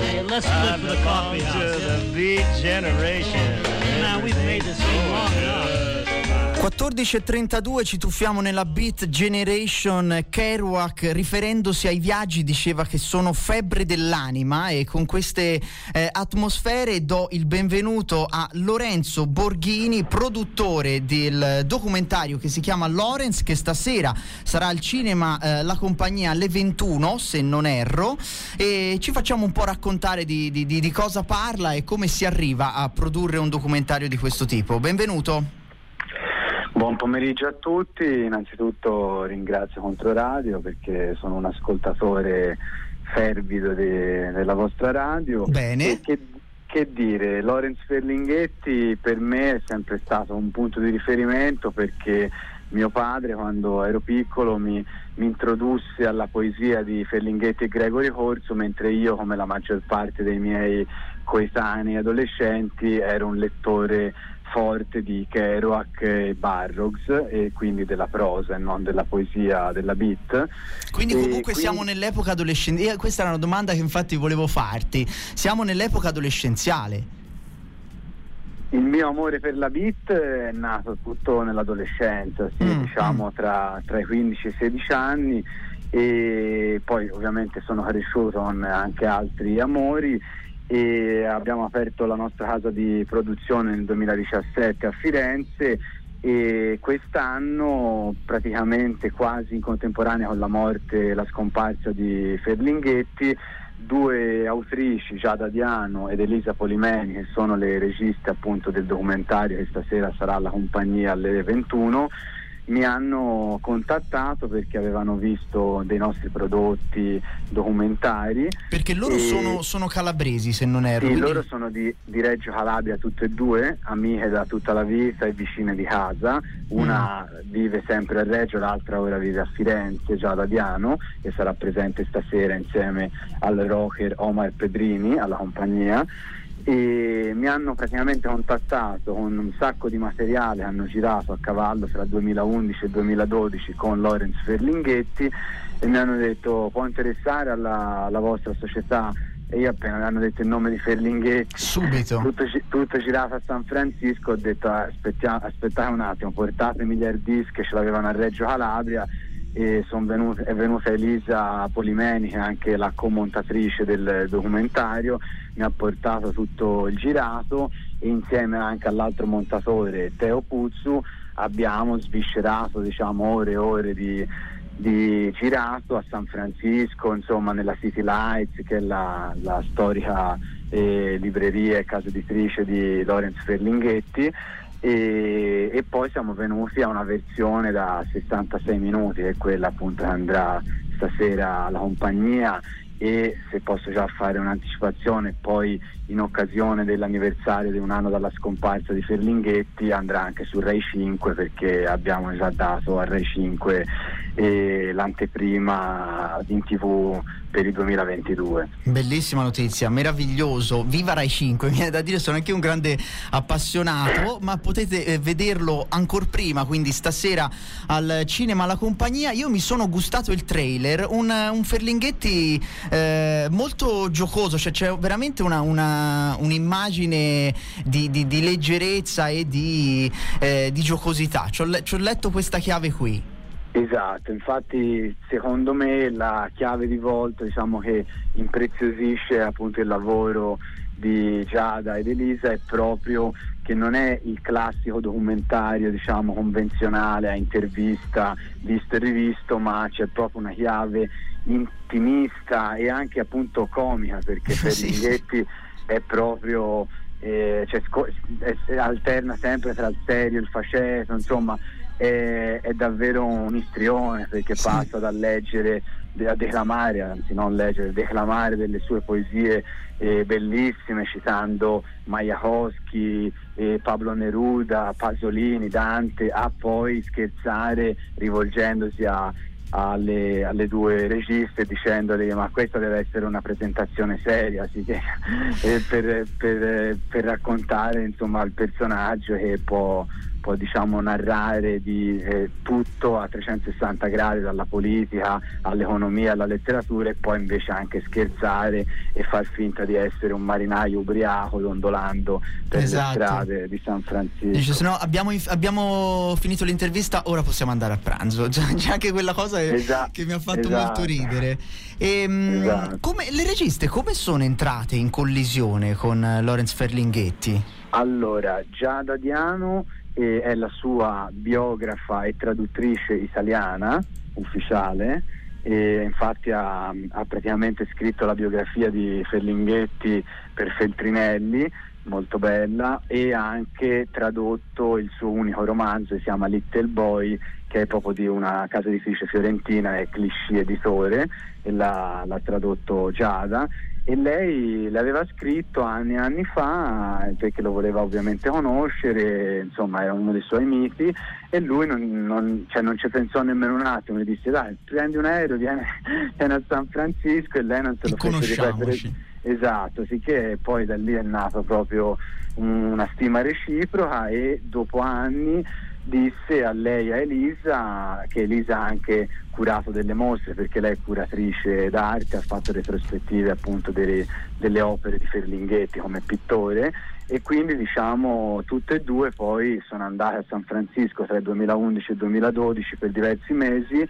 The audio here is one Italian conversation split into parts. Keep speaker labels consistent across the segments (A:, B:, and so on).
A: Hey, let's flip for the coffee house.
B: to the beat generation.
A: Now we've made this thing long enough.
C: 14.32 ci tuffiamo nella Beat Generation Kerouac riferendosi ai viaggi diceva che sono febbre dell'anima e con queste eh, atmosfere do il benvenuto a Lorenzo Borghini produttore del documentario che si chiama Lorenz che stasera sarà al cinema eh, La Compagnia alle 21 se non erro e ci facciamo un po' raccontare di, di, di cosa parla e come si arriva a produrre un documentario di questo tipo. Benvenuto
D: Buon pomeriggio a tutti, innanzitutto ringrazio Controradio perché sono un ascoltatore fervido de- della vostra radio.
C: Bene.
D: Che, che, dire, Lorenz Ferlinghetti per me è sempre stato un punto di riferimento perché mio padre quando ero piccolo mi, mi introdusse alla poesia di Ferlinghetti e Gregory Corso mentre io come la maggior parte dei miei coetanei adolescenti ero un lettore forte di Kerouac e Barrocks e quindi della prosa e non della poesia della beat.
C: Quindi comunque quindi... siamo nell'epoca adolescenziale, questa era una domanda che infatti volevo farti, siamo nell'epoca adolescenziale.
D: Il mio amore per la beat è nato tutto nell'adolescenza, sì, mm, diciamo mm. Tra, tra i 15 e i 16 anni e poi ovviamente sono cresciuto con anche altri amori e abbiamo aperto la nostra casa di produzione nel 2017 a Firenze e quest'anno praticamente quasi in contemporanea con la morte e la scomparsa di Ferlinghetti due autrici Giada Diano ed Elisa Polimeni che sono le registe appunto del documentario che stasera sarà alla compagnia alle 21 mi hanno contattato perché avevano visto dei nostri prodotti documentari.
C: Perché loro sono, sono, calabresi, se non erro.
D: Sì, quindi... loro sono di, di, Reggio Calabria tutte e due, amiche da tutta la vita e vicine di casa. Una mm. vive sempre a Reggio, l'altra ora vive a Firenze, già da Diano, e sarà presente stasera insieme al rocker Omar Pedrini, alla compagnia e mi hanno praticamente contattato con un sacco di materiale, hanno girato a cavallo tra 2011 e 2012 con Lorenz Ferlinghetti e mi hanno detto può interessare alla, alla vostra società? E io appena mi hanno detto il nome di Ferlinghetti
C: subito.
D: tutto, tutto girato a San Francisco ho detto aspettate un attimo portatemi gli hard disk che ce l'avevano a Reggio Calabria venute, è venuta Elisa Polimeni che è anche la commontatrice del documentario mi ha portato tutto il girato e insieme anche all'altro montatore Teo Puzzu abbiamo sviscerato diciamo, ore e ore di, di girato a San Francisco, insomma nella City Lights che è la, la storica eh, libreria e casa editrice di Lorenz Ferlinghetti e, e, poi siamo venuti a una versione da 66 minuti che è quella appunto che andrà stasera alla compagnia. E se posso già fare un'anticipazione poi in occasione dell'anniversario di un anno dalla scomparsa di Ferlinghetti andrà anche su Rai 5 perché abbiamo già dato a Rai 5 eh, l'anteprima in tv per il 2022.
C: Bellissima notizia, meraviglioso, viva Rai 5, mi viene da dire sono anche un grande appassionato, ma potete eh, vederlo ancora prima, quindi stasera al cinema alla compagnia. Io mi sono gustato il trailer, un, un Ferlinghetti eh, molto giocoso, cioè c'è veramente una, una, un'immagine di, di, di, leggerezza e di, eh, di giocosità. Ci ho, ci ho letto questa chiave qui.
D: Esatto, infatti secondo me la chiave di volta diciamo, che impreziosisce appunto il lavoro di Giada ed Elisa è proprio che non è il classico documentario diciamo convenzionale a intervista visto e rivisto ma c'è proprio una chiave intimista e anche appunto comica perché Ferlinghetti è proprio eh, cioè, è, alterna sempre tra il serio e il faceto insomma è, è davvero un istrione perché sì. passa da leggere a declamare, anzi non leggere, declamare delle sue poesie eh, bellissime citando Majakowski, eh, Pablo Neruda, Pasolini, Dante, a poi scherzare rivolgendosi a, alle, alle, due registe dicendole ma questa deve essere una presentazione seria sì, che, eh, per, per, per, raccontare insomma il personaggio che può può diciamo, narrare di eh, tutto a 360 gradi, dalla politica all'economia, alla letteratura e poi invece anche scherzare e far finta di essere un marinaio ubriaco dondolando per esatto. le strade di San Francisco.
C: Dice, se no abbiamo, abbiamo, finito l'intervista, ora possiamo andare a pranzo. C'è anche quella cosa esatto, che mi ha fatto esatto. molto ridere. E, ehm, esatto. come, le registe come sono entrate in collisione con Lorenz Ferlinghetti?
D: Allora, Giada Diano eh, è la sua biografa e traduttrice italiana ufficiale e infatti ha, ha, praticamente scritto la biografia di Ferlinghetti per Feltrinelli, molto bella, e ha anche tradotto il suo unico romanzo, si chiama Little Boy, che è proprio di una casa editrice fiorentina, è Cliché Editore, e l'ha, l'ha tradotto Giada e lei l'aveva scritto anni e anni fa perché lo voleva ovviamente conoscere, insomma era uno dei suoi miti e lui non, non, cioè non ci pensò nemmeno un attimo, le disse dai prendi un aereo, vieni, vieni a San Francisco e lei non se lo fece ripetere. Esatto, sicché poi da lì è nata proprio una stima reciproca e dopo anni disse a lei, a Elisa, che Elisa ha anche curato delle mostre perché lei è curatrice d'arte, ha fatto retrospettive appunto delle, delle opere di Ferlinghetti come pittore e quindi diciamo tutte e due poi sono andate a San Francisco tra il 2011 e il 2012 per diversi mesi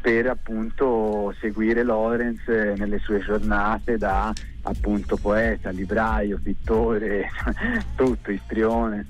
D: per appunto seguire Lorenz nelle sue giornate da appunto poeta, libraio, pittore, tutto, istrione.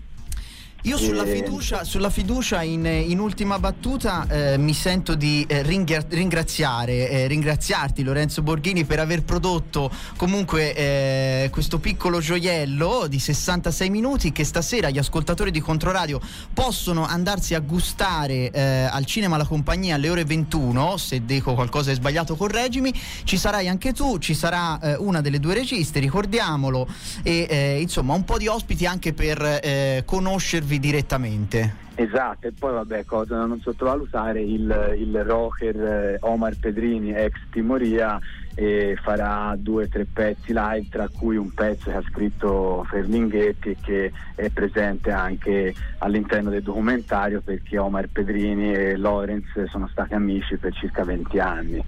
C: Io sulla fiducia, sulla fiducia in, in, ultima battuta eh, mi sento di eh, ringraziare, eh, ringraziarti Lorenzo Borghini per aver prodotto comunque eh, questo piccolo gioiello di 66 minuti che stasera gli ascoltatori di Controradio possono andarsi a gustare eh, al cinema La Compagnia alle ore 21, se dico qualcosa è sbagliato correggimi, ci sarai anche tu, ci sarà eh, una delle due registe, ricordiamolo, e insomma un po' di ospiti anche per conoscervi seguirvi direttamente.
D: Esatto, e poi vabbè, cosa da non sottovalutare, il, il rocker eh, Omar Pedrini, ex Timoria, eh, farà due o tre pezzi live, tra cui un pezzo che ha scritto Ferlinghetti e che è presente anche all'interno del documentario perché Omar Pedrini e Lorenz sono stati amici per circa 20 anni.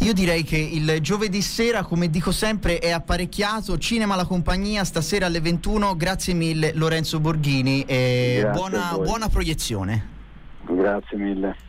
C: Io direi che il giovedì sera, come dico sempre, è apparecchiato. Cinema la compagnia stasera alle 21. Grazie mille Lorenzo Borghini e buona, buona proiezione.
D: Grazie mille.